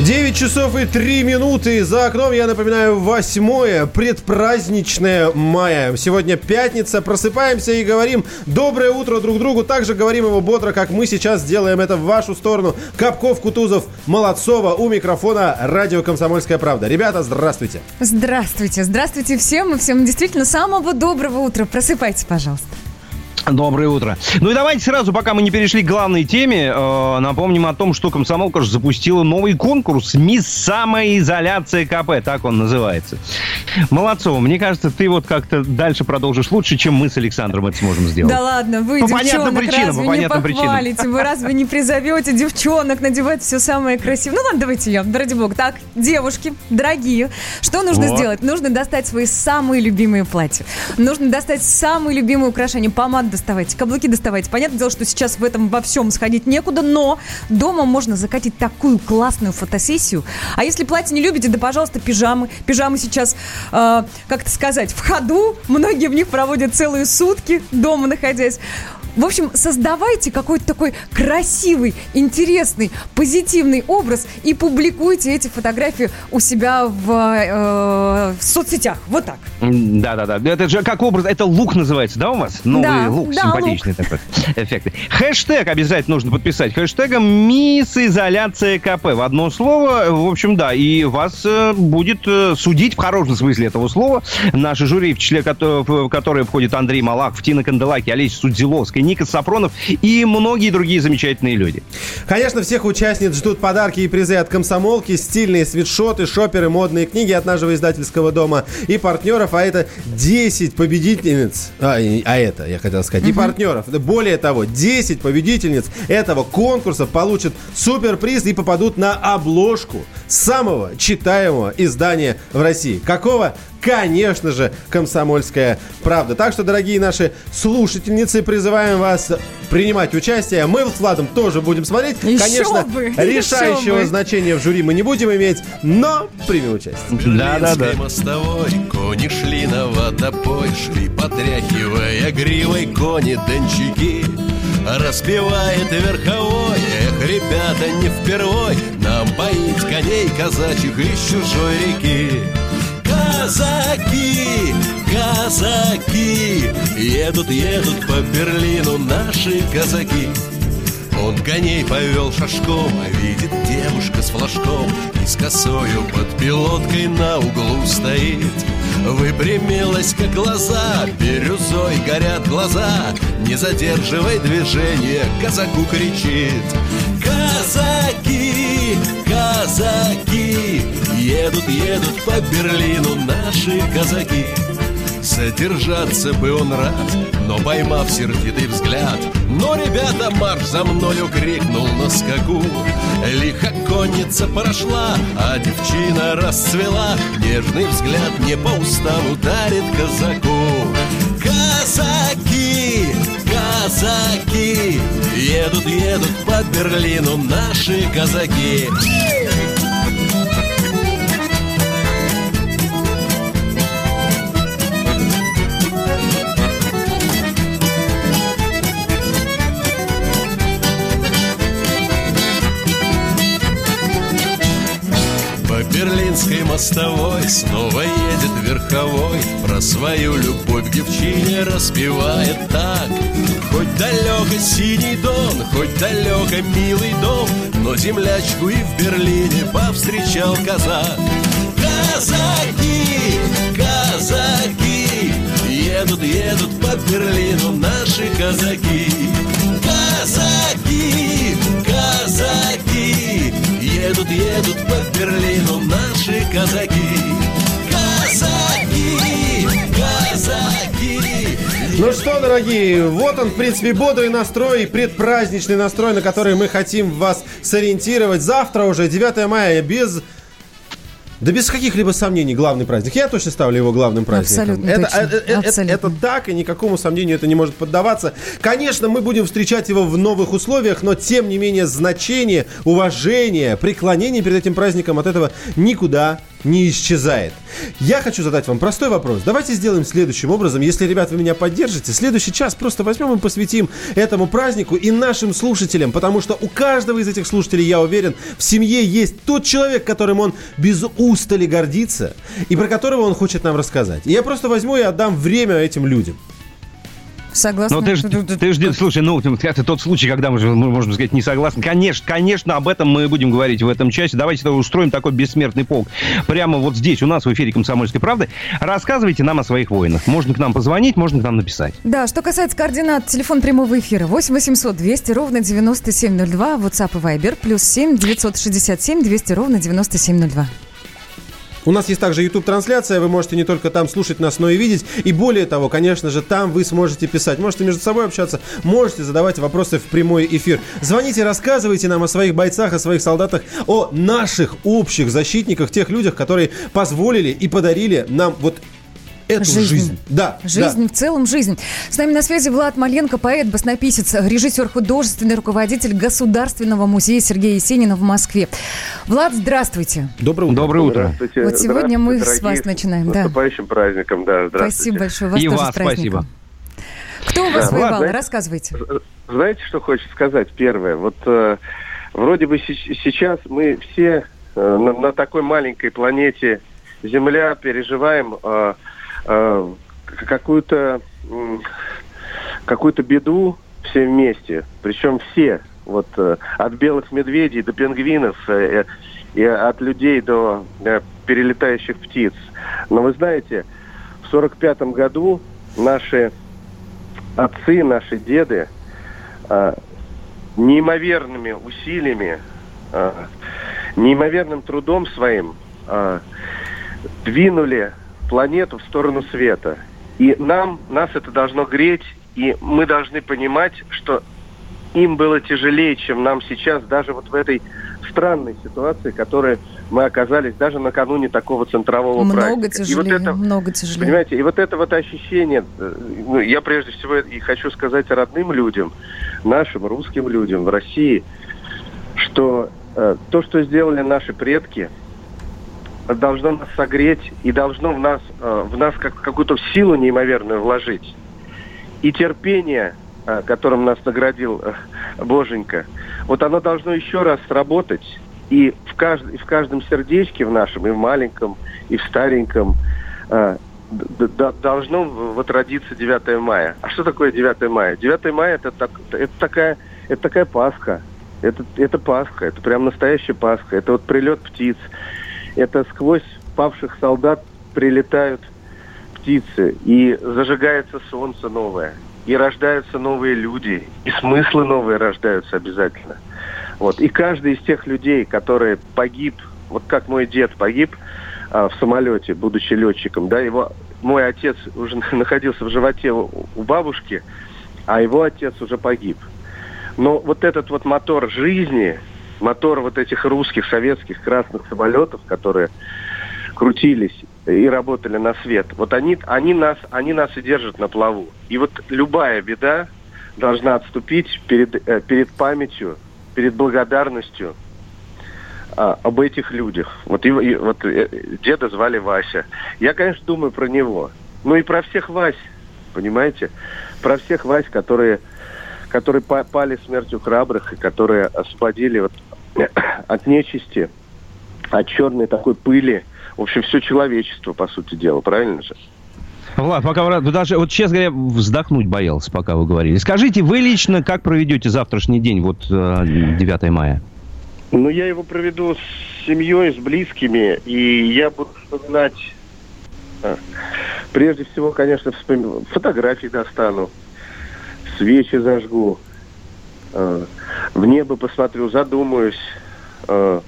9 часов и 3 минуты. За окном, я напоминаю, восьмое предпраздничное мая. Сегодня пятница. Просыпаемся и говорим доброе утро друг другу. Также говорим его бодро, как мы сейчас делаем это в вашу сторону. Капков, Кутузов, Молодцова. У микрофона радио «Комсомольская правда». Ребята, здравствуйте. Здравствуйте. Здравствуйте всем и всем действительно самого доброго утра. Просыпайтесь, пожалуйста. Доброе утро. Ну и давайте сразу, пока мы не перешли к главной теме, э, напомним о том, что Комсомолка же запустила новый конкурс «Мисс Самоизоляция КП», так он называется. Молодцова, мне кажется, ты вот как-то дальше продолжишь лучше, чем мы с Александром это сможем сделать. Да ладно, вы, По девчонок, понятным причинам, разве по не похвалите? Вы разве не призовете девчонок надевать все самое красивое? Ну ладно, давайте я, ради бога. Так, девушки, дорогие, что нужно Вот. сделать? Нужно достать свои самые любимые платья. Нужно достать самые любимые украшения. Помаду доставайте, каблуки доставайте. Понятное дело, что сейчас в этом во всем сходить некуда, но дома можно закатить такую классную фотосессию. А если платье не любите, да, пожалуйста, пижамы. Пижамы сейчас, э, как это сказать, в ходу. Многие в них проводят целые сутки дома находясь. В общем, создавайте какой-то такой красивый, интересный, позитивный образ и публикуйте эти фотографии у себя в, э, в соцсетях. Вот так. Да-да-да. Это же как образ, это лук называется, да, у вас? Новый Да, лук, да, симпатичный такой. Эффектный. Хэштег обязательно нужно подписать. Хэштегом «Мисс Изоляция КП». В одно слово, в общем, да. И вас э, будет э, судить в хорошем смысле этого слова. Наши жюри, в числе в которое входит Андрей Малахов, Тина Канделаки, Олеся Судзиловская, Ника Сапронов и многие другие замечательные люди. Конечно, всех участниц ждут подарки и призы от комсомолки, стильные свитшоты, шоперы, модные книги от нашего издательского дома и партнеров, а это 10 победительниц, а, а это, я хотел сказать, и партнеров. Более того, 10 победительниц этого конкурса получат суперприз и попадут на обложку самого читаемого издания в России. Какого? Конечно же, «Комсомольская правда». Так что, дорогие наши слушательницы, призываем вас принимать участие. Мы с Владом тоже будем смотреть. Еще Конечно, бы, решающего еще бы. значения в жюри мы не будем иметь, но примем участие. Да-да-да. Берлинской мостовой Кони шли на водопой Шли потряхивая гривой кони дончаки Распевает верховой Эх, ребята, не впервой Нам поить коней казачьих из чужой реки Казаки, казаки Едут, едут по Берлину наши казаки. Он коней повел шашком, а видит девушка с флажком И с косою под пилоткой на углу стоит. Выпрямилась, как глаза, бирюзой горят глаза Не задерживай движение, казаку кричит. Казаки, казаки Едут, едут по Берлину наши казаки. Задержаться бы он рад, но поймав сердитый взгляд Но, ребята, марш за мною крикнул на скаку. Лихо конница прошла, а девчина расцвела. Нежный взгляд не по уставу дарит казаку. Казаки, казаки Едут, едут по Берлину наши казаки Берлинской мостовой снова едет верховой. Про свою любовь к девчине распевает так. Хоть далеко синий дон, хоть далеко милый дом Но землячку и в Берлине повстречал казак. Казаки, казаки Едут, едут по Берлину наши Казаки, казаки Едут, едут по Берлину наши казаки Казаки, казаки Ну что, дорогие, вот он, в принципе, бодрый настрой, предпраздничный настрой, на который мы хотим вас сориентировать. Завтра уже, 9 мая, без... Да без каких-либо сомнений главный праздник. Я точно ставлю его главным праздником. Абсолютно это, точно. э, э, это- Абсолютно. это так, и никакому сомнению это не может поддаваться. Конечно, мы будем встречать его в новых условиях, но тем не менее значение, уважение, преклонение перед этим праздником от этого никуда не исчезает. Я хочу задать вам простой вопрос. Давайте сделаем следующим образом. Если, ребят, вы меня поддержите, следующий час просто возьмем и посвятим этому празднику и нашим слушателям, потому что у каждого из этих слушателей, я уверен, в семье есть тот человек, которым он без устали гордится и про которого он хочет нам рассказать. И я просто возьму и отдам время этим людям. Согласна. Но ты же, ты ж, слушай, ну, это тот случай, когда мы, мы можем сказать, не согласны. Конечно, конечно, об этом мы будем говорить в этом часе. Давайте устроим такой бессмертный полк. Прямо вот здесь, у нас в эфире «Комсомольской правды». Рассказывайте нам о своих воинах. Можно к нам позвонить, можно к нам написать. Да, что касается координат, телефон прямого эфира 8 800 200 ровно 9702, WhatsApp и Viber, плюс 7 967 200 ровно 9702. У нас есть также YouTube-трансляция, вы можете не только там слушать нас, но и видеть. И более того, конечно же, там вы сможете писать. Можете между собой общаться, можете задавать вопросы в прямой эфир. Звоните, рассказывайте нам о своих бойцах, о своих солдатах, о наших общих защитниках, тех людях, которые позволили и подарили нам вот эту жизнь. жизнь. Да. Жизнь да. в целом жизнь. С нами на связи Влад Маленко, поэт, баснописец, режиссер, художественный руководитель Государственного музея Сергея Есенина в Москве. Влад, здравствуйте. Доброе утро. Доброе утро. Здравствуйте. Вот сегодня мы с вас начинаем. С наступающим да. праздником, да. Спасибо большое. Вас И тоже вас спасибо. Кто у вас да. воевал? Влад, Рассказывайте. Знаете, что хочется сказать? Первое. Вот э, вроде бы сейчас мы все э, на, на такой маленькой планете Земля переживаем э, э, какую-то какую-то беду все вместе, причем все, вот э, от белых медведей до пингвинов э, и от людей до перелетающих птиц. Но вы знаете, в сорок пятом году наши отцы, наши деды неимоверными усилиями, неимоверным трудом своим двинули планету в сторону света. И нам, нас это должно греть, и мы должны понимать, что им было тяжелее, чем нам сейчас, даже вот в этой странной ситуации, которой мы оказались даже накануне такого центрового много праздника. Тяжелее, и вот это, много тяжелее. Понимаете, и вот это вот ощущение, э, ну, я прежде всего и хочу сказать родным людям, нашим русским людям в России, что э, то, что сделали наши предки, должно нас согреть и должно в нас, э, в нас как, какую-то силу неимоверную вложить. И терпение, э, которым нас наградил э, Боженька, вот оно должно еще раз сработать. И в, кажд, в каждом сердечке в нашем, и в маленьком, и в стареньком, должно вот родиться 9 мая. А что такое 9 мая? 9 мая это, так, это, такая, это такая Пасха. Это, это Пасха, это прям настоящая Пасха. Это вот прилет птиц, это сквозь павших солдат прилетают птицы, и зажигается солнце новое, и рождаются новые люди, и смыслы новые рождаются обязательно. Вот. И каждый из тех людей, которые погиб, вот как мой дед погиб а, в самолете, будучи летчиком, да, его мой отец уже находился в животе у, у бабушки, а его отец уже погиб. Но вот этот вот мотор жизни, мотор вот этих русских, советских красных самолетов, которые крутились и работали на свет, вот они, они, нас, они нас и держат на плаву. И вот любая беда должна отступить перед, э, перед памятью, перед благодарностью а, об этих людях. Вот, и, и, вот э, деда звали Вася. Я, конечно, думаю про него. Ну и про всех Вась, понимаете? Про всех Вась, которые которые пали смертью храбрых и которые освободили вот от нечисти, от черной такой пыли, в общем, все человечество, по сути дела, правильно же? Влад, пока вы даже, вот честно говоря, вздохнуть боялся, пока вы говорили. Скажите, вы лично как проведете завтрашний день, вот 9 э, мая? Ну, я его проведу с семьей, с близкими, и я буду вспоминать, э, прежде всего, конечно, вспом... фотографии достану, свечи зажгу, э, в небо посмотрю, задумаюсь, э,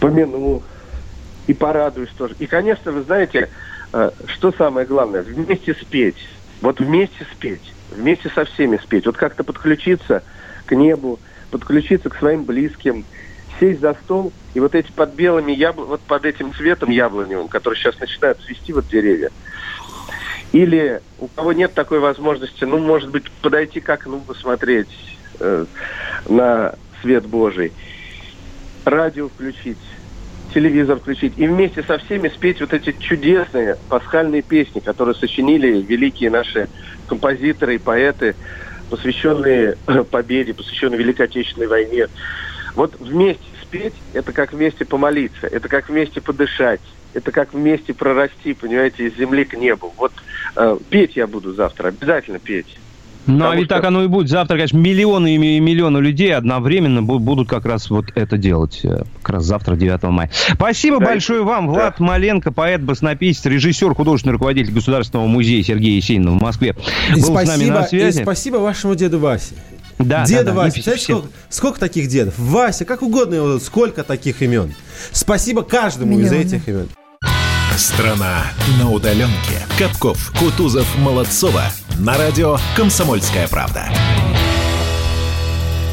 помяну и порадуюсь тоже. И, конечно, вы знаете, э, что самое главное, вместе спеть. Вот вместе спеть, вместе со всеми спеть. Вот как-то подключиться к небу, подключиться к своим близким, сесть за стол, и вот эти под белыми ябл... вот под этим цветом яблоневым, который сейчас начинают цвести вот деревья, или у кого нет такой возможности, ну, может быть, подойти к окну, посмотреть э, на свет Божий. Радио включить, телевизор включить и вместе со всеми спеть вот эти чудесные пасхальные песни, которые сочинили великие наши композиторы и поэты, посвященные победе, посвященные Великой Отечественной войне. Вот вместе спеть – это как вместе помолиться, это как вместе подышать, это как вместе прорасти, понимаете, из земли к небу. Вот э, петь я буду завтра, обязательно петь. Ну, а ведь что- так оно и будет. Завтра, конечно, миллионы и миллионы людей одновременно бу- будут как раз вот это делать. э, Как раз завтра, 9 мая. Спасибо Да, большое вам, да. Влад Маленко, поэт, баснописец, режиссер, художественный руководитель Государственного музея Сергея Есенина в Москве. И Был с нами спасибо, на и связи. спасибо вашему деду Васе. Да, Деда да, да, Вася, представляете, сколько, сколько таких дедов? Вася, как угодно сколько таких имен. Спасибо каждому из Миллионы. этих имен. Страна на удаленке. Капков, Кутузов, Молодцова. На радио «Комсомольская правда».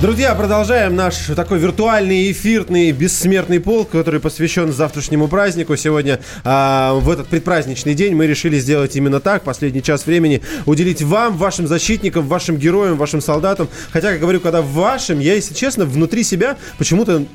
Друзья, продолжаем наш такой виртуальный, эфирный, бессмертный полк, который посвящен завтрашнему празднику. Сегодня а, в этот предпраздничный день мы решили сделать именно так. Последний час времени уделить вам, вашим защитникам, вашим героям, вашим солдатам. Хотя, как говорю, когда вашим, я, если честно, внутри себя почему-то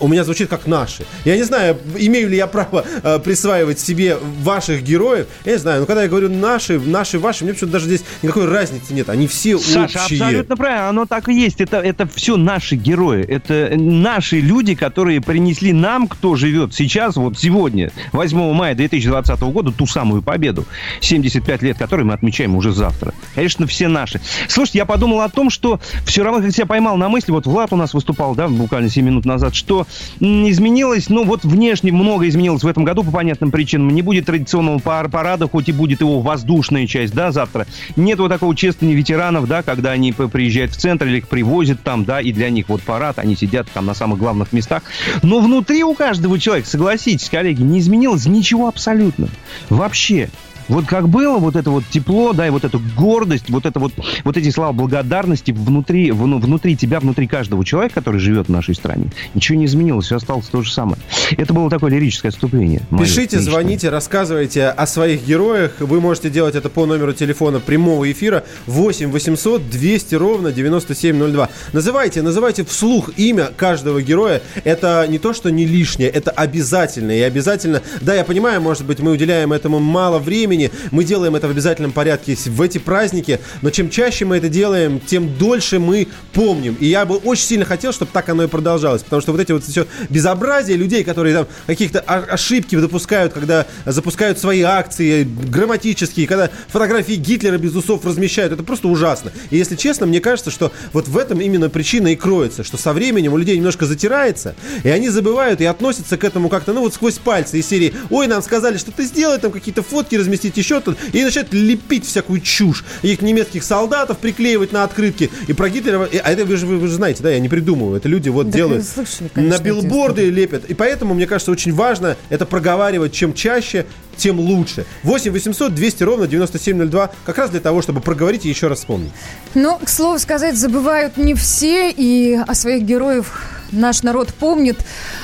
у меня звучит как наши. Я не знаю, имею ли я право э, присваивать себе ваших героев. Я не знаю, но когда я говорю наши, наши, ваши, мне почему-то даже здесь никакой разницы нет. Они все Саша, общие. абсолютно правильно, оно так и есть. Это, это все наши герои. Это наши люди, которые принесли нам, кто живет сейчас, вот сегодня, 8 мая 2020 года, ту самую победу. 75 лет, которой мы отмечаем уже завтра. Конечно, все наши. Слушайте, я подумал о том, что все равно, как себя поймал на мысли, вот Влад у нас выступал, да, буквально 7 минут назад, что изменилось, ну вот внешне много изменилось в этом году по понятным причинам. Не будет традиционного пар- парада, хоть и будет его воздушная часть, да, завтра. Нет вот такого чествования ветеранов, да, когда они приезжают в центр или их привозят там, да, и для них вот парад, они сидят там на самых главных местах. Но внутри у каждого человека, согласитесь, коллеги, не изменилось ничего абсолютно. Вообще. Вот как было вот это вот тепло, да, и вот эта гордость, вот это вот, вот эти слова благодарности внутри, ну, внутри тебя, внутри каждого человека, который живет в нашей стране, ничего не изменилось, все осталось то же самое. Это было такое лирическое отступление. мое Пишите, личное. звоните, рассказывайте о своих героях. Вы можете делать это по номеру телефона прямого эфира 8 800 200 ровно 9702. Называйте, называйте вслух имя каждого героя. Это не то, что не лишнее, это обязательно. И обязательно, да, я понимаю, может быть, мы уделяем этому мало времени, мы делаем это в обязательном порядке в эти праздники, но чем чаще мы это делаем, тем дольше мы помним. И я бы очень сильно хотел, чтобы так оно и продолжалось, потому что вот эти вот все безобразия людей, которые там каких-то ошибки допускают, когда запускают свои акции грамматические, когда фотографии Гитлера без усов размещают, это просто ужасно. И если честно, мне кажется, что вот в этом именно причина и кроется, что со временем у людей немножко затирается, и они забывают и относятся к этому как-то, ну вот сквозь пальцы из серии, ой, нам сказали, что ты сделай там какие-то фотки разместить, еще тут, и начинают лепить всякую чушь, их немецких солдатов приклеивать на открытки, и про Гитлера, а это вы же, вы, же знаете, да, я не придумываю, это люди вот Да, делают, слышали, конечно, на билборды лепят, и поэтому, мне кажется, очень важно это проговаривать, чем чаще, тем лучше. 8 800 200 ровно 9702, как раз для того, чтобы проговорить и еще раз вспомнить. Ну, к слову сказать, забывают не все, и о своих героев наш народ помнит.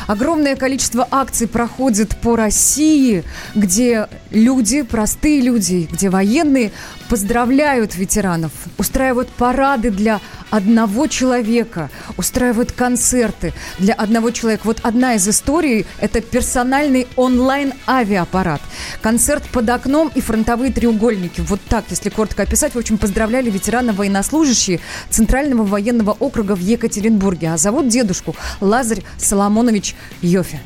Огромное количество акций проходит по России, где люди, простые люди, где военные поздравляют ветеранов, устраивают парады для одного человека, устраивают концерты для одного человека. Вот одна из историй – это персональный онлайн-авиапарат. Концерт под окном и фронтовые треугольники. Вот так, если коротко описать. В общем, поздравляли ветерана военнослужащие Центрального военного округа в Екатеринбурге. А зовут дедушку Лазарь Соломонович Йофе.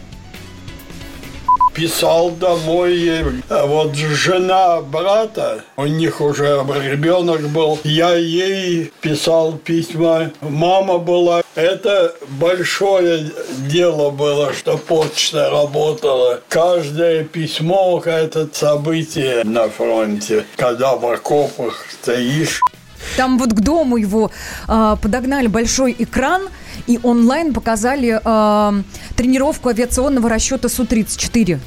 Писал домой. А вот жена брата, у них уже ребенок был, я ей писал письма, мама была. Это большое дело было, что почта работала. Каждое письмо – это событие на фронте, когда в окопах стоишь. Там вот к дому его а, подогнали большой экран и онлайн показали а, тренировку авиационного расчета Су-34.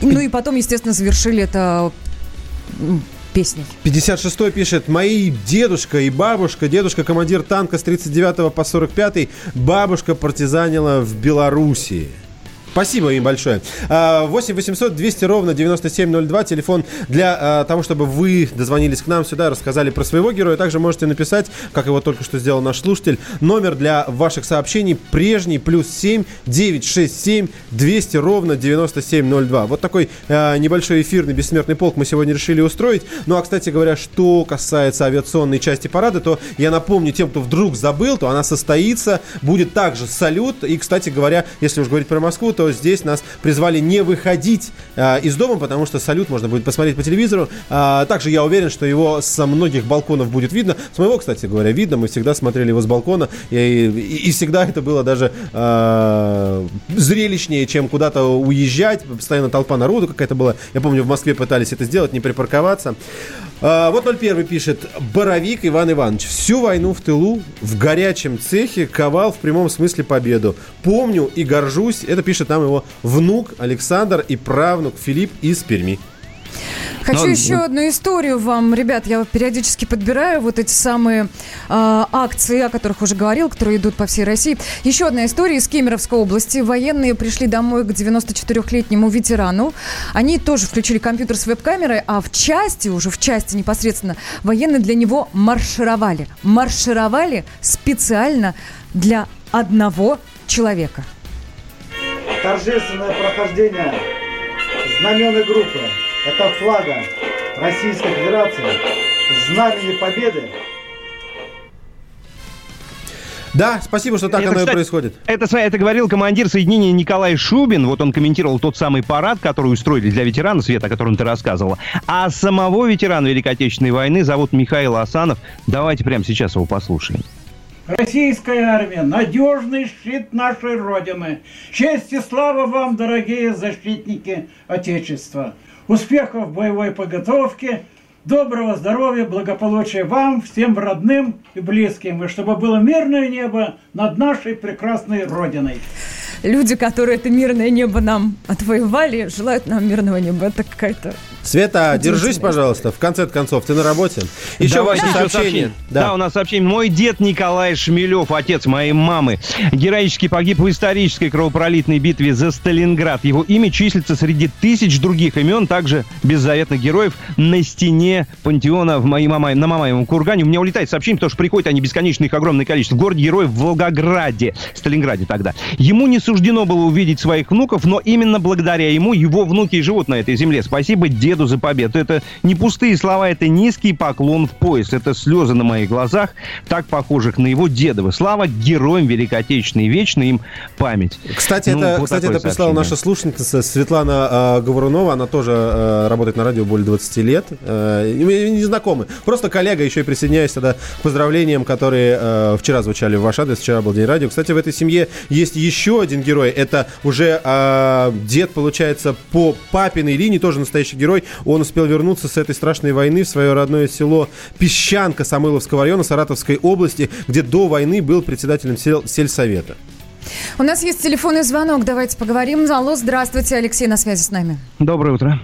Ну и потом, естественно, завершили это песней. 56 пишет, мои дедушка и бабушка, дедушка командир танка с 39 по 45, бабушка партизанила в Белоруссии. Спасибо им большое. А, 8 800 200 ровно 9702. Телефон для а, того, чтобы вы дозвонились к нам сюда, рассказали про своего героя. Также можете написать, как его только что сделал наш слушатель, номер для ваших сообщений прежний плюс 7 967 200 ровно 9702. Вот такой а, небольшой эфирный бессмертный полк мы сегодня решили устроить. Ну а, кстати говоря, что касается авиационной части парада, то я напомню тем, кто вдруг забыл, то она состоится, будет также салют. И, кстати говоря, если уж говорить про Москву, то здесь нас призвали не выходить а, из дома, потому что салют можно будет посмотреть по телевизору. А, также я уверен, что его со многих балконов будет видно. С моего, кстати говоря, видно. Мы всегда смотрели его с балкона. И, и, и всегда это было даже а, зрелищнее, чем куда-то уезжать. Постоянно толпа народу какая-то была. Я помню, в Москве пытались это сделать, не припарковаться. А, вот 01 пишет. Боровик Иван Иванович. Всю войну в тылу, в горячем цехе ковал в прямом смысле победу. Помню и горжусь. Это пишет нам его внук Александр и правнук Филипп из Перми. Хочу Но- еще одну историю вам, ребят. Я периодически подбираю вот эти самые а, акции, о которых уже говорил, которые идут по всей России. Еще одна история из Кемеровской области. Военные пришли домой к 94-летнему ветерану. Они тоже включили компьютер с веб-камерой, а в части, уже в части непосредственно, военные для него маршировали. Маршировали специально для одного человека. торжественное прохождение знаменной группы. Это флага Российской Федерации, знамени Победы Да, спасибо, что так Это, оно и кстати, происходит. Это, это говорил командир соединения Николай Шубин. Вот он комментировал тот самый парад, который устроили для ветерана, Света, о котором ты рассказывала. А самого ветерана Великой Отечественной войны зовут Михаил Асанов. Давайте прямо сейчас его послушаем. Российская армия – надежный щит нашей Родины. Честь и слава вам, дорогие защитники Отечества. Успехов в боевой подготовке, доброго здоровья, благополучия вам, всем родным и близким. И чтобы было мирное небо над нашей прекрасной Родиной. Люди, которые это мирное небо нам отвоевали, желают нам мирного неба. Это какая-то Света, держись, пожалуйста. В конце концов, ты на работе. Еще Давайте ваше еще сообщение. Да. у нас сообщение. Мой дед Николай Шмелев, отец моей мамы, героически погиб в исторической кровопролитной битве за Сталинград. Его имя числится среди тысяч других имен, также беззаветных героев, на стене пантеона в моей мама, на Мамаевом кургане. У меня улетает сообщение, потому что приходят они бесконечно, их огромное количество. В городе героев в Волгограде, Сталинграде тогда. Ему не суждено было увидеть своих внуков, но именно благодаря ему его внуки и живут на этой земле. Спасибо деду за победу. Это не пустые слова, это низкий поклон в пояс. Это слезы на моих глазах, так похожих на его дедовы. Слава героям Великой Отечественной, вечная им память. Кстати, Ну, это, вот кстати, это прислала сообщение. наша слушательница Светлана э, Говорунова. Она тоже э, работает на радио более 20 лет. Э, не знакомы. Просто коллега. Еще и присоединяюсь тогда к поздравлениям, которые э, вчера звучали в ваш адрес. Вчера был День радио. Кстати, в этой семье есть еще один герой. Это уже э, дед, получается, по папиной линии, тоже настоящий герой. Он успел вернуться с этой страшной войны в свое родное село Песчанка Самойловского района Саратовской области, где до войны был председателем сел- сельсовета. У нас есть телефонный звонок, давайте поговорим. Алло, здравствуйте, Алексей на связи с нами. Доброе утро.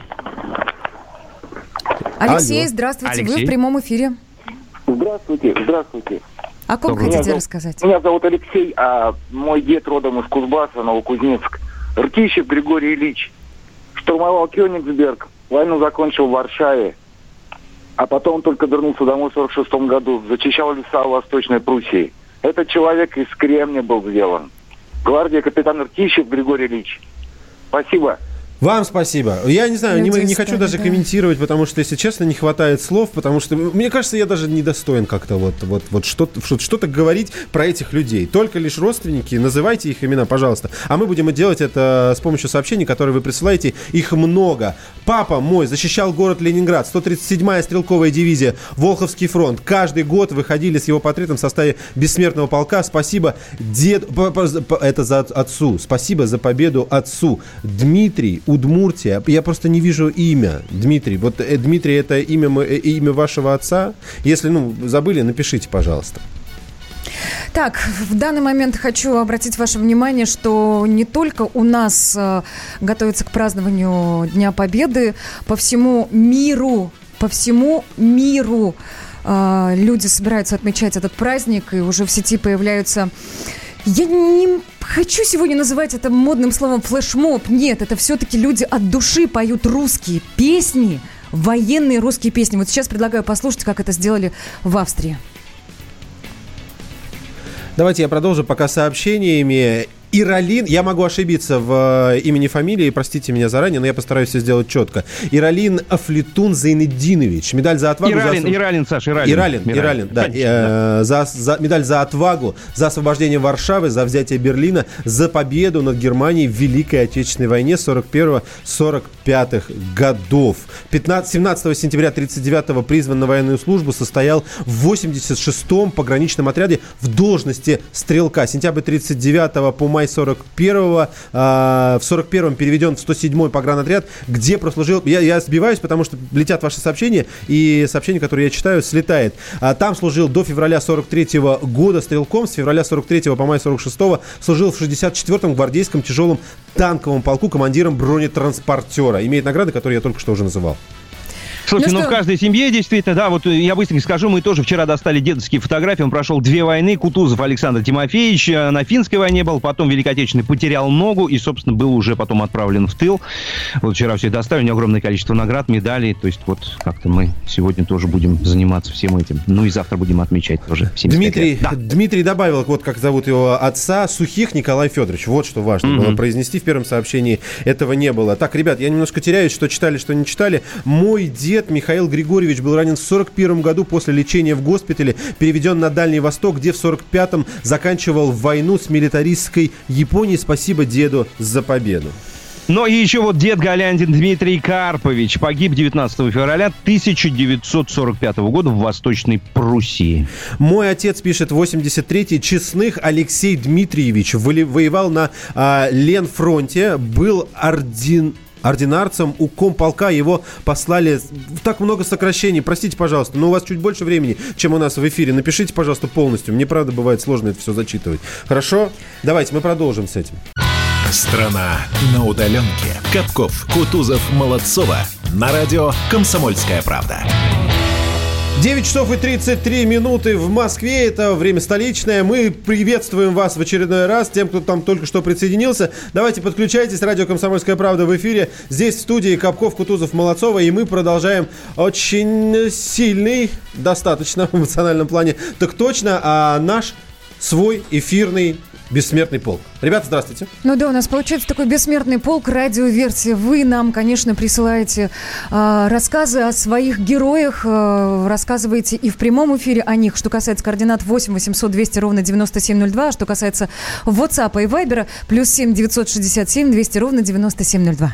Алексей, Алло. здравствуйте, вы Алексей. в прямом эфире. Здравствуйте, здравствуйте. О ком Добрый хотите день. рассказать? Меня зовут Алексей, а мой дед родом из Кузбасса, Новокузнецк. Ртищев Григорий Ильич. Штурмовал Кёнигсберг, войну закончил в Варшаве. А потом только вернулся домой в 46 году. Зачищал леса в Восточной Пруссии. Этот человек из Кремня был сделан. Гвардия капитан Ртищев Григорий Ильич. Спасибо. Вам спасибо. Я не знаю, не, Люди не хочу даже да. комментировать, потому что, если честно, не хватает слов, потому что, мне кажется, я даже не достоин как-то вот, вот, вот что-то, что- что-то говорить про этих людей. Только лишь родственники, называйте их имена, пожалуйста. А мы будем делать это с помощью сообщений, которые вы присылаете. Их много. Папа мой защищал город Ленинград, 137-я стрелковая дивизия, Волховский фронт. Каждый год выходили с его портретом в составе бессмертного полка. Спасибо, дед, это за от- отцу. Спасибо за победу отцу. Дмитрий, Удмуртия. Я просто не вижу имя. Дмитрий. Вот э, Дмитрий это имя, мо- э, имя вашего отца. Если, ну, забыли, напишите, пожалуйста. Так, в данный момент хочу обратить ваше внимание, что не только у нас э, готовится к празднованию Дня Победы, по всему миру, по всему миру э, люди собираются отмечать этот праздник, и уже в сети появляются Я не хочу сегодня называть это модным словом флешмоб. Нет, это все-таки люди от души поют русские песни, военные русские песни. Вот сейчас предлагаю послушать, как это сделали в Австрии. Давайте я продолжу пока сообщениями. Иралин, я могу ошибиться в э, имени фамилии, простите меня заранее, но я постараюсь все сделать четко. Иралин Афлетун Зайнединович. Медаль за отвагу. Иралин, за... Иралин, Саша, Иралин. Иралин, Иралин, Иралин да. Э, за, за, медаль за отвагу, за освобождение Варшавы, за взятие Берлина, за победу над Германией в Великой Отечественной войне 41-45 годов. 15, 17 сентября 1939 призван на военную службу, состоял в 86-м пограничном отряде в должности стрелка. Сентябрь 39 по май 41-го. А, в 41-м переведен в 107-й погранотряд, где прослужил... Я, я сбиваюсь, потому что летят ваши сообщения, и сообщение, которое я читаю, слетает. А, там служил до февраля 43-го года стрелком, с февраля 43-го по май 46-го служил в 64-м гвардейском тяжелом танковом полку командиром бронетранспортера. Имеет награды, которые я только что уже называл. Слушайте, ну, ну в каждой семье действительно, да, вот я быстренько скажу, мы тоже вчера достали дедовские фотографии, он прошел две войны, Кутузов Александр Тимофеевич э, на финской войне был, потом Великой Отечественной потерял ногу и, собственно, был уже потом отправлен в тыл. Вот вчера все доставили, у него огромное количество наград, медалей, то есть вот как-то мы сегодня тоже будем заниматься всем этим. Ну и завтра будем отмечать тоже. Дмитрий, да. Дмитрий добавил, вот как зовут его отца, Сухих Николай Федорович. Вот что важно mm-hmm. было произнести в первом сообщении. Этого не было. Так, ребят, я немножко теряюсь, что читали, что не читали. Мой дед Михаил Григорьевич был ранен в 41 году после лечения в госпитале, переведен на Дальний Восток, где в 45-м заканчивал войну с милитаристской Японией. Спасибо деду за победу. Но и еще вот дед Галяндин Дмитрий Карпович погиб 19 февраля 1945 года в Восточной Пруссии. Мой отец пишет 83-й. Честных Алексей Дмитриевич воевал на а, Ленфронте, был орден ординарцем у комполка. Его послали... Так много сокращений. Простите, пожалуйста, но у вас чуть больше времени, чем у нас в эфире. Напишите, пожалуйста, полностью. Мне, правда, бывает сложно это все зачитывать. Хорошо? Давайте, мы продолжим с этим. Страна на удаленке. Капков, Кутузов, Молодцова. На радио «Комсомольская правда». 9 часов и 33 минуты в Москве. Это время столичное. Мы приветствуем вас в очередной раз. Тем, кто там только что присоединился, давайте подключайтесь. Радио «Комсомольская правда» в эфире. Здесь в студии Капков, Кутузов, Молодцова. И мы продолжаем очень сильный, достаточно в эмоциональном плане, так точно, а наш свой эфирный Бессмертный полк. Ребята, здравствуйте. Ну да, у нас получается такой бессмертный полк, радиоверсия. Вы нам, конечно, присылаете э, рассказы о своих героях, э, рассказываете и в прямом эфире о них, что касается координат 8 800 200 ровно 9702, а что касается WhatsApp и Viber, плюс 7 967 200 ровно 9702.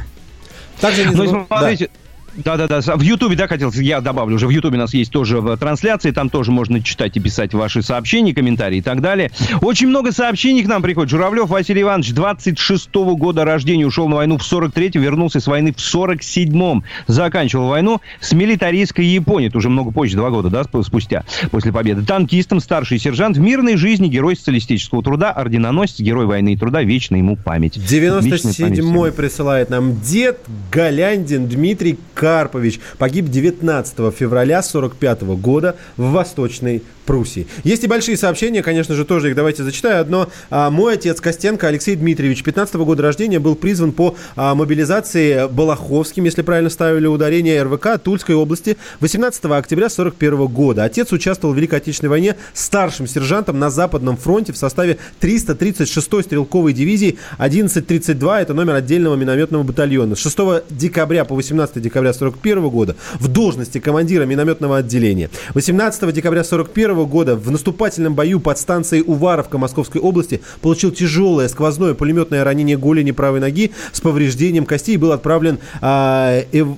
Также не забыв... Ну, смотрите, да. Да-да-да, в Ютубе, да, хотел, я добавлю, уже в Ютубе у нас есть тоже в трансляции, там тоже можно читать и писать ваши сообщения, комментарии и так далее. Очень много сообщений к нам приходит. Журавлев Василий Иванович, 26-го года рождения, ушел на войну в 43-м, вернулся с войны в 47-м. Заканчивал войну с милитаристской Японией, это уже много позже, два года, да, спустя, после победы. Танкистом, старший сержант, в мирной жизни, герой социалистического труда, орденоносец, герой войны и труда, вечная ему память. 97-й присылает нам дед Галяндин Дмитрий Карпович погиб 19 февраля 1945 года в Восточной Пруссии. Есть и большие сообщения, конечно же, тоже их давайте зачитаю. Одно. А, мой отец Костенко Алексей Дмитриевич, 15 -го года рождения, был призван по а, мобилизации Балаховским, если правильно ставили ударение, РВК Тульской области 18 октября 41 года. Отец участвовал в Великой Отечественной войне старшим сержантом на Западном фронте в составе 336-й стрелковой дивизии 1132, это номер отдельного минометного батальона. С 6 декабря по 18 декабря 41 года в должности командира минометного отделения. 18 декабря 41 года в наступательном бою под станцией Уваровка Московской области получил тяжелое сквозное пулеметное ранение голени правой ноги с повреждением костей и был отправлен э, эв...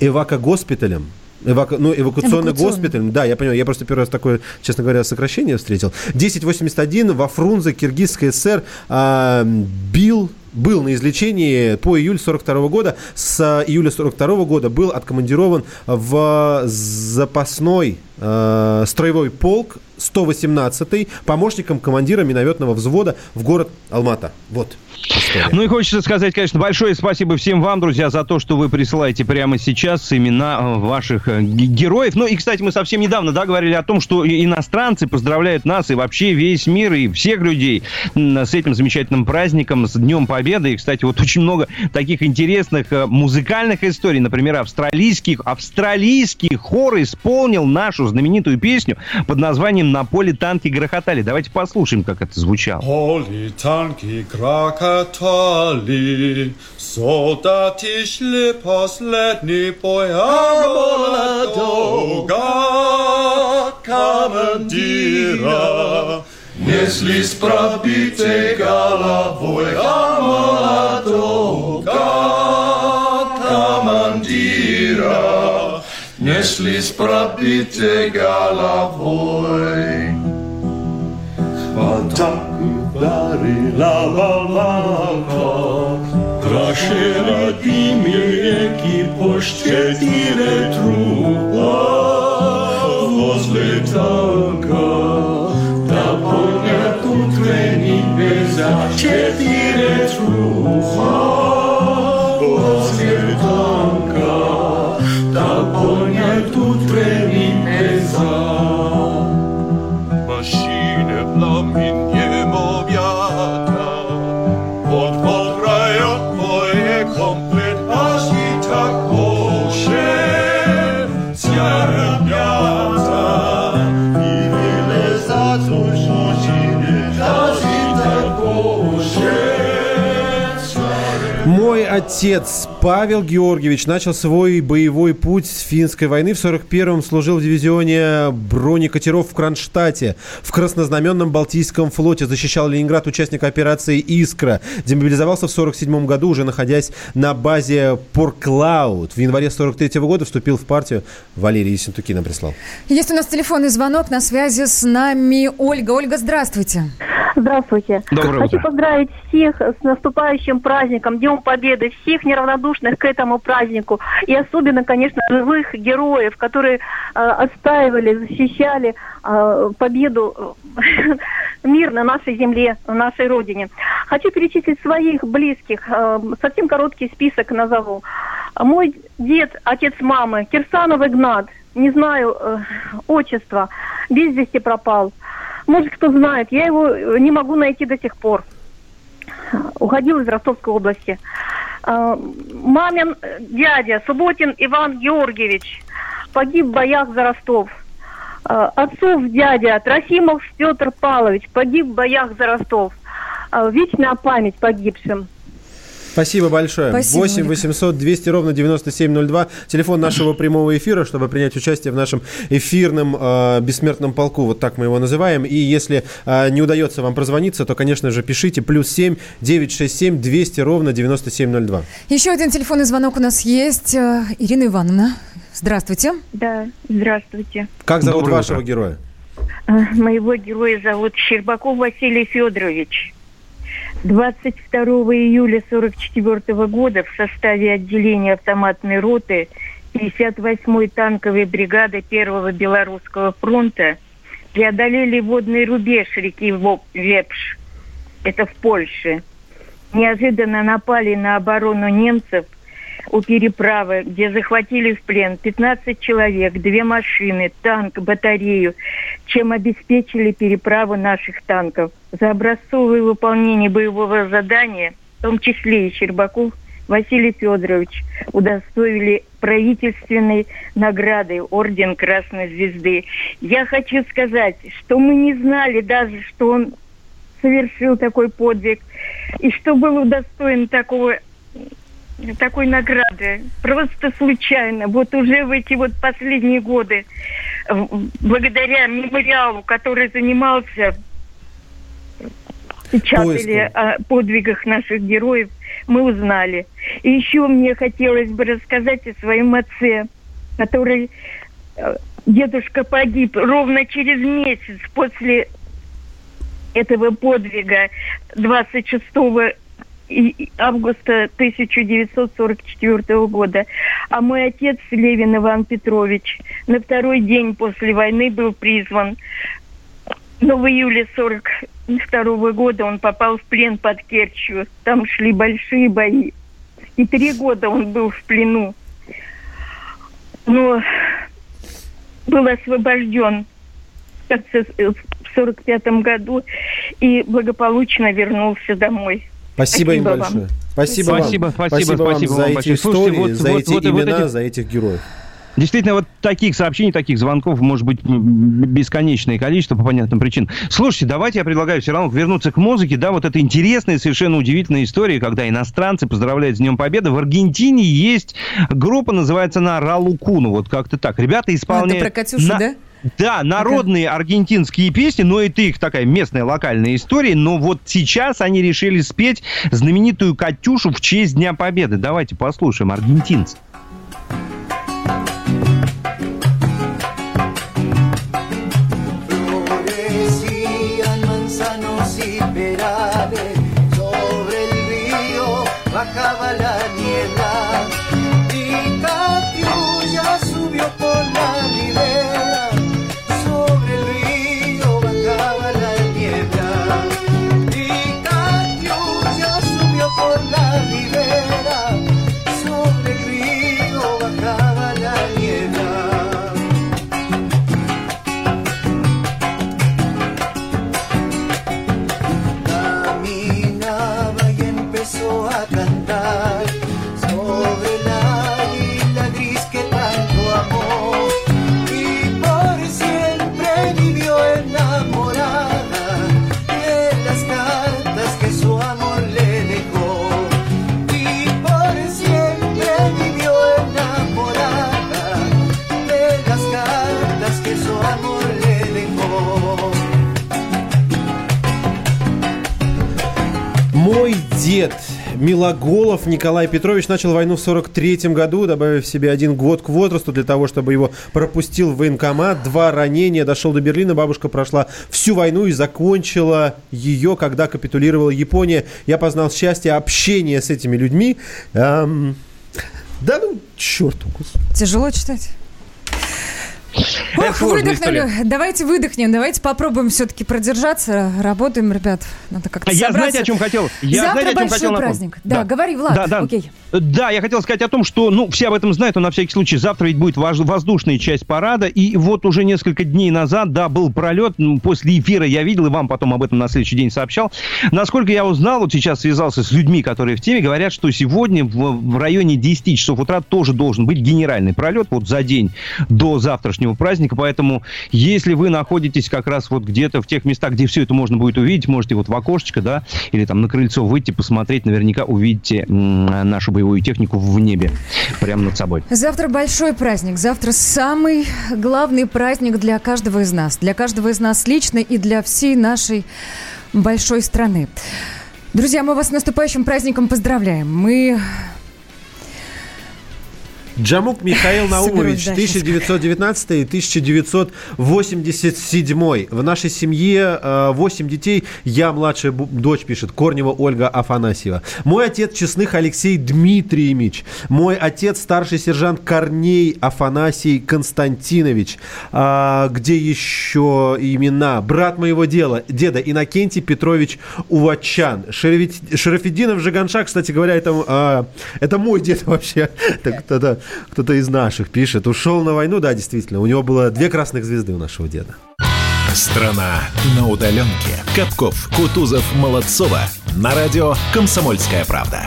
эвакогоспиталем Эваку... Ну, эвакуационный госпиталь. Да, я понимаю. Я просто первый раз такое, честно говоря, сокращение встретил. 1081 во Фрунзе, Киргизская ССР, э, бил был на излечении по июль 42 года. С июля 42 года был откомандирован в запасной э, строевой полк 118-й, помощником командира минометного взвода в город Алмата. Вот. История. Ну и хочется сказать, конечно, большое спасибо всем вам, друзья, за то, что вы присылаете прямо сейчас имена э, ваших э, героев. Ну и, кстати, мы совсем недавно да, говорили о том, что иностранцы поздравляют нас и вообще весь мир, и всех людей с этим замечательным праздником, с Днем Победы. И, кстати, вот очень много таких интересных э, музыкальных историй. Например, австралийский, австралийский хор исполнил нашу знаменитую песню под названием «На поле танки грохотали». Давайте послушаем, как это звучало. Natali, so dat ich lepos letni poi amoladoga kamandira. Nesli sprabite gala voi amoladoga kamandira. Nesli sprabite gala voi. Ataku. lari la balaka Trașera dimire ki poște dire trupa Vozle tanka Da pona tu treni beza ce dire trupa Мой отец Павел Георгиевич начал свой боевой путь с финской войны. В 41-м служил в дивизионе бронекатеров в Кронштадте. В краснознаменном Балтийском флоте защищал Ленинград участник операции «Искра». Демобилизовался в 47 году, уже находясь на базе Порклауд. В январе 43 -го года вступил в партию. Валерий Ессентуки нам прислал. Есть у нас телефонный звонок на связи с нами Ольга. Ольга, здравствуйте. Здравствуйте. Доброе Хочу утро. поздравить всех с наступающим праздником, Днем Победы, всех неравнодушных к этому празднику. И особенно, конечно, живых героев, которые э, отстаивали, защищали э, победу, э, мир на нашей земле, на нашей родине. Хочу перечислить своих близких, э, совсем короткий список назову. Мой дед, отец мамы, Кирсанов Игнат, не знаю э, отчества, без вести пропал. Может, кто знает, я его не могу найти до сих пор. Уходил из Ростовской области. А, Мамин дядя Субботин Иван Георгиевич погиб в боях за Ростов. А, Отцов дядя Трофимов Петр Павлович погиб в боях за Ростов. А, Вечная память погибшим. Спасибо большое. Спасибо, 8 Ольга. 800 200 ровно 9702. Телефон нашего прямого эфира, чтобы принять участие в нашем эфирном э, бессмертном полку. Вот так мы его называем. И если э, не удается вам прозвониться, то, конечно же, пишите плюс 7 967 200 ровно 9702. Еще один телефонный звонок у нас есть. Э, Ирина Ивановна, здравствуйте. Да, здравствуйте. Как зовут Доброе вашего утро. героя? А, Моего героя зовут Щербаков Василий Федорович. 22 июля 44 года в составе отделения автоматной роты 58-й танковой бригады 1-го Белорусского фронта преодолели водный рубеж реки Вепш. Это в Польше. Неожиданно напали на оборону немцев у переправы, где захватили в плен 15 человек, две машины, танк, батарею, чем обеспечили переправу наших танков. За образцовое выполнение боевого задания, в том числе и Щербаков Василий Федорович, удостоили правительственной награды Орден Красной Звезды. Я хочу сказать, что мы не знали даже, что он совершил такой подвиг, и что был удостоен такого такой награды. Просто случайно. Вот уже в эти вот последние годы, благодаря мемориалу, который занимался печатали Поиском. о подвигах наших героев, мы узнали. И еще мне хотелось бы рассказать о своем отце, который э, дедушка погиб ровно через месяц после этого подвига 26 и- августа 1944 года. А мой отец, Левин Иван Петрович, на второй день после войны был призван. Но в июле 42 года он попал в плен под Керчью. Там шли большие бои. И три года он был в плену. Но был освобожден в конце в 45 году и благополучно вернулся домой. Спасибо, им Спасибо вам. большое. Спасибо, вам. Спасибо, спасибо, спасибо вам спасибо за эти большое. истории, Слушайте, вот- за вот- эти вот- вот имена, эти- за этих героев. Действительно, вот таких сообщений, таких звонков может быть бесконечное количество по понятным причинам. Слушайте, давайте я предлагаю все равно вернуться к музыке. Да, вот эта интересная, совершенно удивительная история, когда иностранцы поздравляют с Днем Победы. В Аргентине есть группа, называется она Ралукуну. Вот как-то так. Ребята исполняют... Это про Катюшу, на- да? Да, народные аргентинские песни, но это их такая местная локальная история. Но вот сейчас они решили спеть знаменитую «Катюшу» в честь Дня Победы. Давайте послушаем аргентинцев. Мой дед Милоголов Николай Петрович начал войну в 43 году, добавив себе один год к возрасту для того, чтобы его пропустил в военкомат. Два ранения, дошел до Берлина. Бабушка прошла всю войну и закончила ее, когда капитулировала Япония. Я познал счастье общения с этими людьми. Эм, Да ну, господи. Тяжело читать. Ох, выдохнули. Давайте выдохнем, давайте попробуем все-таки продержаться. Работаем, ребят. Надо как-то А Я знаете, о чем хотел? Я Завтра знаете, о чем большой хотел праздник. Да, говори, Влад. Да, да. Окей. Да, я хотел сказать о том, что, ну, все об этом знают, но на всякий случай завтра ведь будет воздушная часть парада, и вот уже несколько дней назад, да, был пролет, ну, после эфира я видел, и вам потом об этом на следующий день сообщал. Насколько я узнал, вот сейчас связался с людьми, которые в теме, говорят, что сегодня в, в районе 10 часов утра тоже должен быть генеральный пролет, вот за день до завтрашнего праздника, поэтому если вы находитесь как раз вот где-то в тех местах, где все это можно будет увидеть, можете вот в окошечко, да, или там на крыльцо выйти, посмотреть, наверняка увидите нашу боевую технику в небе, прямо над собой. Завтра большой праздник. Завтра самый главный праздник для каждого из нас. Для каждого из нас лично и для всей нашей большой страны. Друзья, мы вас с наступающим праздником поздравляем. Мы Джамук Михаил Наумович, Соберусь, да, 1919 и 1987. В нашей семье э, 8 детей. Я младшая дочь, пишет Корнева Ольга Афанасьева. Мой отец Честных Алексей Дмитриевич. Мой отец старший сержант Корней Афанасий Константинович. А, где еще имена? Брат моего дела, деда Иннокентий Петрович Увачан. Шарафеддинов Жиганшак, кстати говоря, это, а, это мой дед вообще. Так, кто-то, кто-то из наших пишет. Ушел на войну, да, действительно. У него было две красных звезды у нашего деда. Страна на удаленке. Капков, Кутузов, Молодцова. На радио «Комсомольская правда».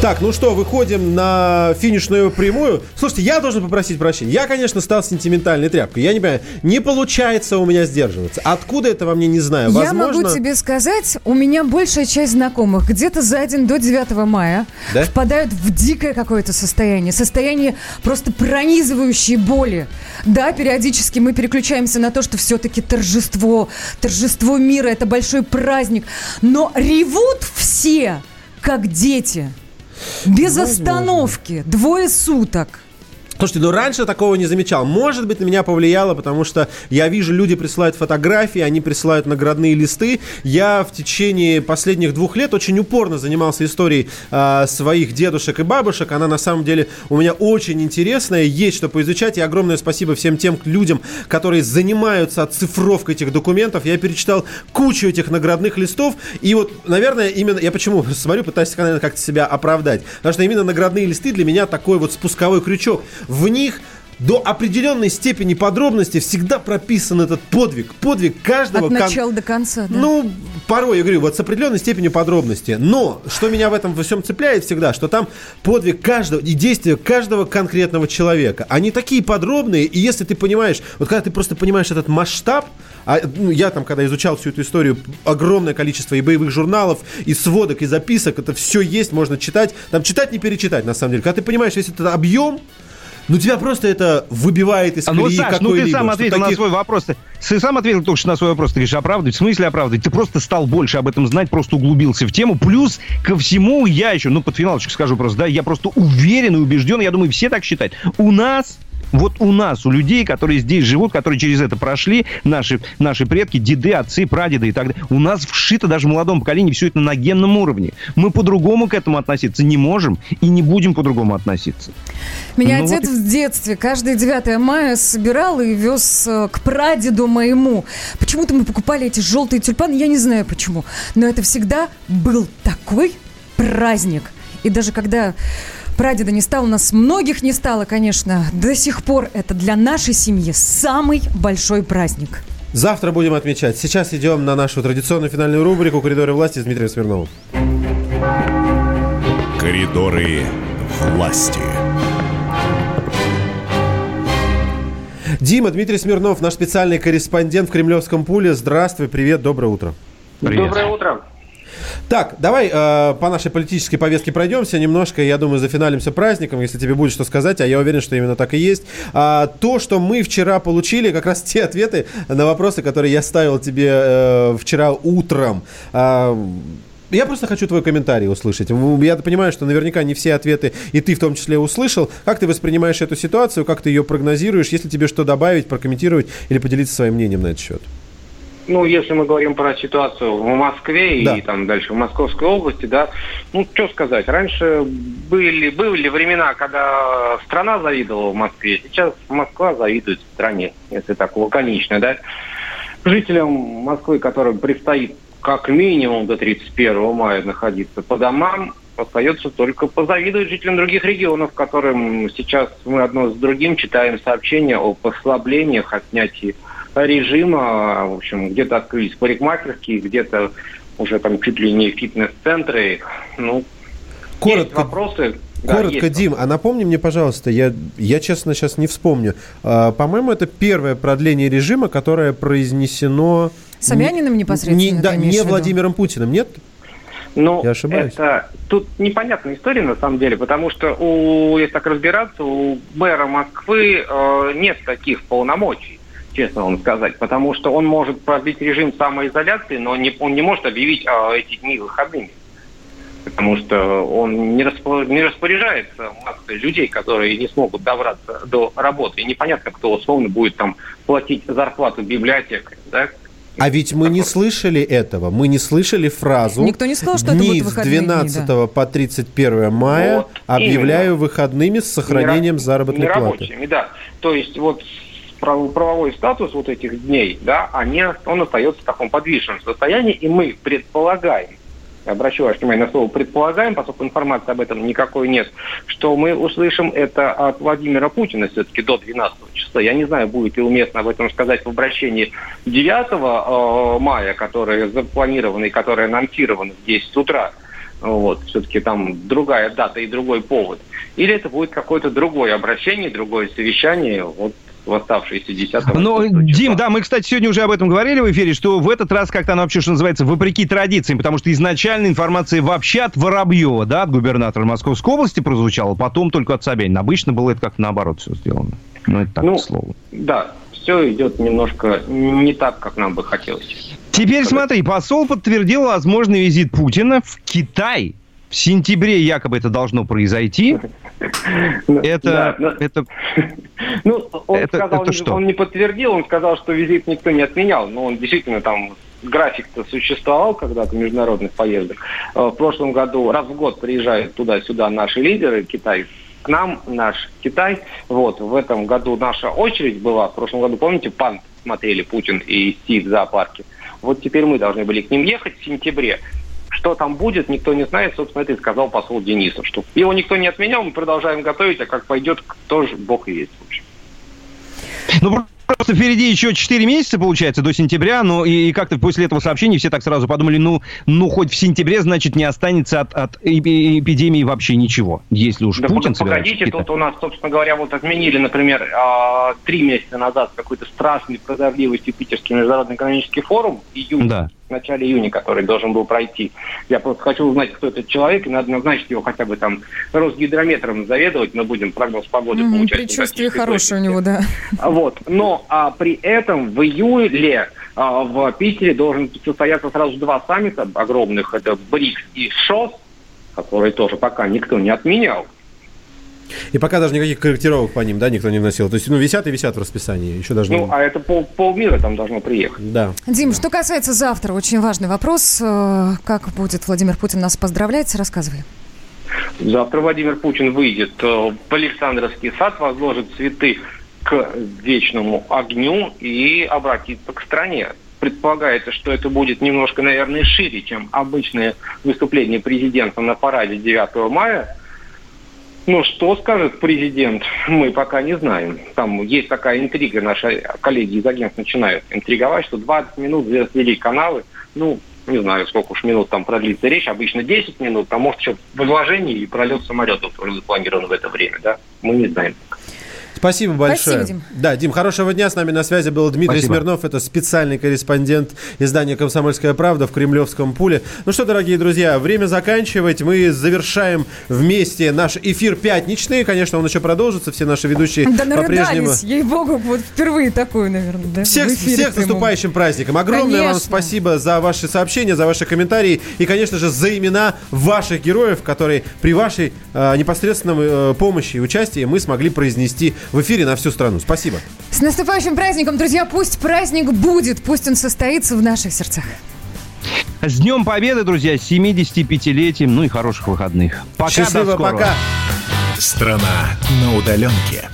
Так, ну что, выходим на финишную прямую. Слушайте, я должен попросить прощения. Я, конечно, стал сентиментальной тряпкой. Я не понимаю, не получается у меня сдерживаться. Откуда это во мне, не знаю. Я Возможно... могу тебе сказать, у меня большая часть знакомых где-то за день до 9 мая Да? впадают в дикое какое-то состояние. Состояние просто пронизывающей боли. Да, периодически мы переключаемся на то, что все-таки торжество, торжество мира, это большой праздник. Но ревут все, как дети. Без остановки. Двое суток. Слушайте, ну раньше такого не замечал. Может быть, на меня повлияло, потому что я вижу, люди присылают фотографии, они присылают наградные листы. Я в течение последних двух лет очень упорно занимался историей э, своих дедушек и бабушек. Она на самом деле у меня очень интересная, есть что поизучать. И огромное спасибо всем тем людям, которые занимаются оцифровкой этих документов. Я перечитал кучу этих наградных листов. И вот, наверное, именно я почему смотрю, пытаюсь, как-то себя оправдать. Потому что именно наградные листы для меня такой вот спусковой крючок в них до определенной степени подробности всегда прописан этот подвиг. Подвиг каждого. От начала до конца, да? Ну, порой, я говорю, вот с определенной степенью подробности. Но, что меня в этом во всем цепляет всегда, что там подвиг каждого и действия каждого конкретного человека. Они такие подробные, и если ты понимаешь, вот когда ты просто понимаешь этот масштаб, а, ну, я там, когда изучал всю эту историю, огромное количество и боевых журналов, и сводок, и записок, это все есть, можно читать. Там читать не перечитать, на самом деле. Когда ты понимаешь весь этот объем, ну, тебя просто это выбивает из А ну, колеи Саш, ну ты сам ответил на таких- свой вопрос. Ты сам ответил только что на свой вопрос. Ты говоришь, оправдывать. В смысле оправдывать? Ты просто стал больше об этом знать, просто углубился в тему. Плюс ко всему я еще, ну, под финалочку скажу просто, да, я просто уверен и убежден, я думаю, все так считают. У нас вот у нас, у людей, которые здесь живут, которые через это прошли, наши, наши предки, деды, отцы, прадеды и так далее, у нас вшито даже в молодом поколении все это на генном уровне. Мы по-другому к этому относиться не можем и не будем по-другому относиться. Меня Ну, отец вот в детстве каждое 9 мая собирал и вез э, к прадеду моему. Почему-то мы покупали эти желтые тюльпаны, я не знаю почему. Но это всегда был такой праздник. И даже когда прадеда не стало, нас многих не стало, конечно, до сих пор это для нашей семьи самый большой праздник. Завтра будем отмечать. Сейчас идем на нашу традиционную финальную рубрику «Коридоры власти» с Дмитрием Смирновым. Коридоры власти. Дима, Дмитрий Смирнов, наш специальный корреспондент в Кремлевском пуле. Здравствуй, привет, доброе утро. Доброе утро. Так, давай э, по нашей политической повестке пройдемся немножко. Я думаю, зафиналимся праздником, если тебе будет что сказать, а я уверен, что именно так и есть. А, то, что мы вчера получили, как раз те ответы на вопросы, которые я ставил тебе э, вчера утром. А, я просто хочу твой комментарий услышать. Я понимаю, что наверняка не все ответы, и ты в том числе услышал. Как ты воспринимаешь эту ситуацию, как ты ее прогнозируешь, если тебе что добавить, прокомментировать или поделиться своим мнением на этот счет? Ну, если мы говорим про ситуацию в Москве Да. и там дальше в Московской области, да, ну, что сказать, раньше были, были времена, когда страна завидовала в Москве, сейчас Москва завидует стране, если так лаконично, да. Жителям Москвы, которым предстоит как минимум до 31 мая находиться по домам, остается только позавидовать жителям других регионов, которым сейчас мы одно с другим читаем сообщения о послаблениях, о снятии режима. В общем, где-то открылись парикмахерские, где-то уже там чуть ли не фитнес-центры. Ну, Коротко, есть вопросы. Да, Коротко, есть Дим, а напомни мне, пожалуйста, я, я честно сейчас не вспомню. А, по-моему, это первое продление режима, которое произнесено... Собяниным не- непосредственно Не, да, не? Владимиром Путиным, нет? Ну, Я ошибаюсь? это тут непонятная история на самом деле, потому что у, если так разбираться, у мэра Москвы э, нет таких полномочий, честно вам сказать, потому что он может продлить режим самоизоляции, но не, он не может объявить э, эти дни выходными. Потому что он не, распо- не распоряжается массой людей, которые не смогут добраться до работы. И непонятно, кто условно будет там платить зарплату библиотекарям. Да? А ведь мы не слышали этого. Мы не слышали фразу Никто не сказал, что это «Дни будут с выходные дни, 12 по 31 мая Вот, объявляю именно. выходными с сохранением заработной платы». да. То есть вот правовой статус вот этих дней, да, они, он остается в таком подвижном состоянии, и мы предполагаем, обращу ваше внимание на слово «предполагаем», поскольку информации об этом никакой нет, что мы услышим это от Владимира Путина все-таки до 12 числа. Я не знаю, будет ли уместно об этом сказать в обращении 9 э, мая, которое запланировано и которое анонсировано в 10 утра. Вот, все-таки там другая дата и другой повод. Или это будет какое-то другое обращение, другое совещание, вот в оставшиеся 10 Ну, Дим, да, мы, кстати, сегодня уже об этом говорили в эфире, что в этот раз как-то оно вообще, что называется, вопреки традициям, потому что изначально информация вообще от Воробьева, да, от губернатора Московской области прозвучала, потом только от Собянина. Обычно было это как наоборот все сделано. Ну, это так, Ну, к слову. Да, все идет немножко не так, как нам бы хотелось. Теперь смотри, посол подтвердил возможный визит Путина в Китай. В сентябре якобы это должно произойти. Это, Да, это, Ну, он Это- сказал, это что? он не подтвердил, он сказал, что визит никто не отменял, но он действительно там график-то существовал когда-то международных поездок. Э, В прошлом году раз в год приезжают туда-сюда наши лидеры, Китай к нам, наш Китай. Вот, в этом году наша очередь была. В прошлом году, помните, пан смотрели Путин и Си в зоопарке. Вот теперь мы должны были к ним ехать в сентябре. Что там будет, никто не знает. Собственно, это и сказал посол Денисов. Что его никто не отменял, мы продолжаем готовить, а как пойдет, кто же бог и есть. в общем. Ну, просто впереди еще 4 месяца, получается, до сентября, ну, и, и как-то после этого сообщения все так сразу подумали, ну, ну хоть в сентябре, значит, не останется от, от эпи- эпидемии вообще ничего, если уж Да Путин погодите, тут у нас, собственно говоря, вот отменили, например, а, три месяца назад какой-то страшный прозорливый Питерский международный экономический форум, июнь, Да. В начале июня, который должен был пройти. Я просто хочу узнать, кто этот человек, и надо назначить его хотя бы там Росгидрометром заведовать, мы будем прогноз погоды Мгм, получать. Предчувствие хорошее у него, да. Вот. Но а, при этом в июле а, в Питере должен состояться сразу два саммита огромных. Это БРИКС и ШОС, которые тоже пока никто не отменял. И пока даже никаких корректировок по ним, да, никто не вносил. То есть, ну, висят и висят в расписании. Еще даже Ну, а это пол, полмира там должно приехать. Да. Дим, что касается завтра, очень важный вопрос. Э, Как будет Владимир Путин нас поздравлять? Рассказывай. Завтра Владимир Путин выйдет э, в Александровский сад, возложит цветы к вечному огню и обратится к стране. Предполагается, что это будет немножко, наверное, шире, чем обычное выступление президента на параде 9 мая. Ну, что скажет президент, мы пока не знаем. Там есть такая интрига, наши коллеги из агентства начинают интриговать, что 20 минут разделить каналы, ну, не знаю, сколько уж минут там продлится речь, обычно 10 минут, а может еще возложение и пролет самолетов тоже запланирован в это время, да? Мы не знаем. Спасибо большое. Спасибо, Дим. Да, Дим, хорошего дня. С нами на связи был Дмитрий Спасибо. Смирнов. Это специальный корреспондент издания «Комсомольская правда» в Кремлевском пуле. Ну что, дорогие друзья, время заканчивать. Мы завершаем вместе наш эфир пятничный. Конечно, он еще продолжится. Все наши ведущие Да по-прежнему... ей-богу, вот впервые такое, наверное, да? Всех, всех с наступающим праздником. Огромное вам Конечно. спасибо за ваши сообщения, за ваши комментарии и, конечно же, за имена ваших героев, которые при вашей э, непосредственном э, помощи и участии мы смогли произнести в эфире на всю страну. Спасибо. С наступающим праздником, друзья, пусть праздник будет, пусть он состоится в наших сердцах. С Днем Победы, друзья, с 75-летием, ну и хороших выходных. Пока, Счастливо, до скорого. пока. Страна на удаленке.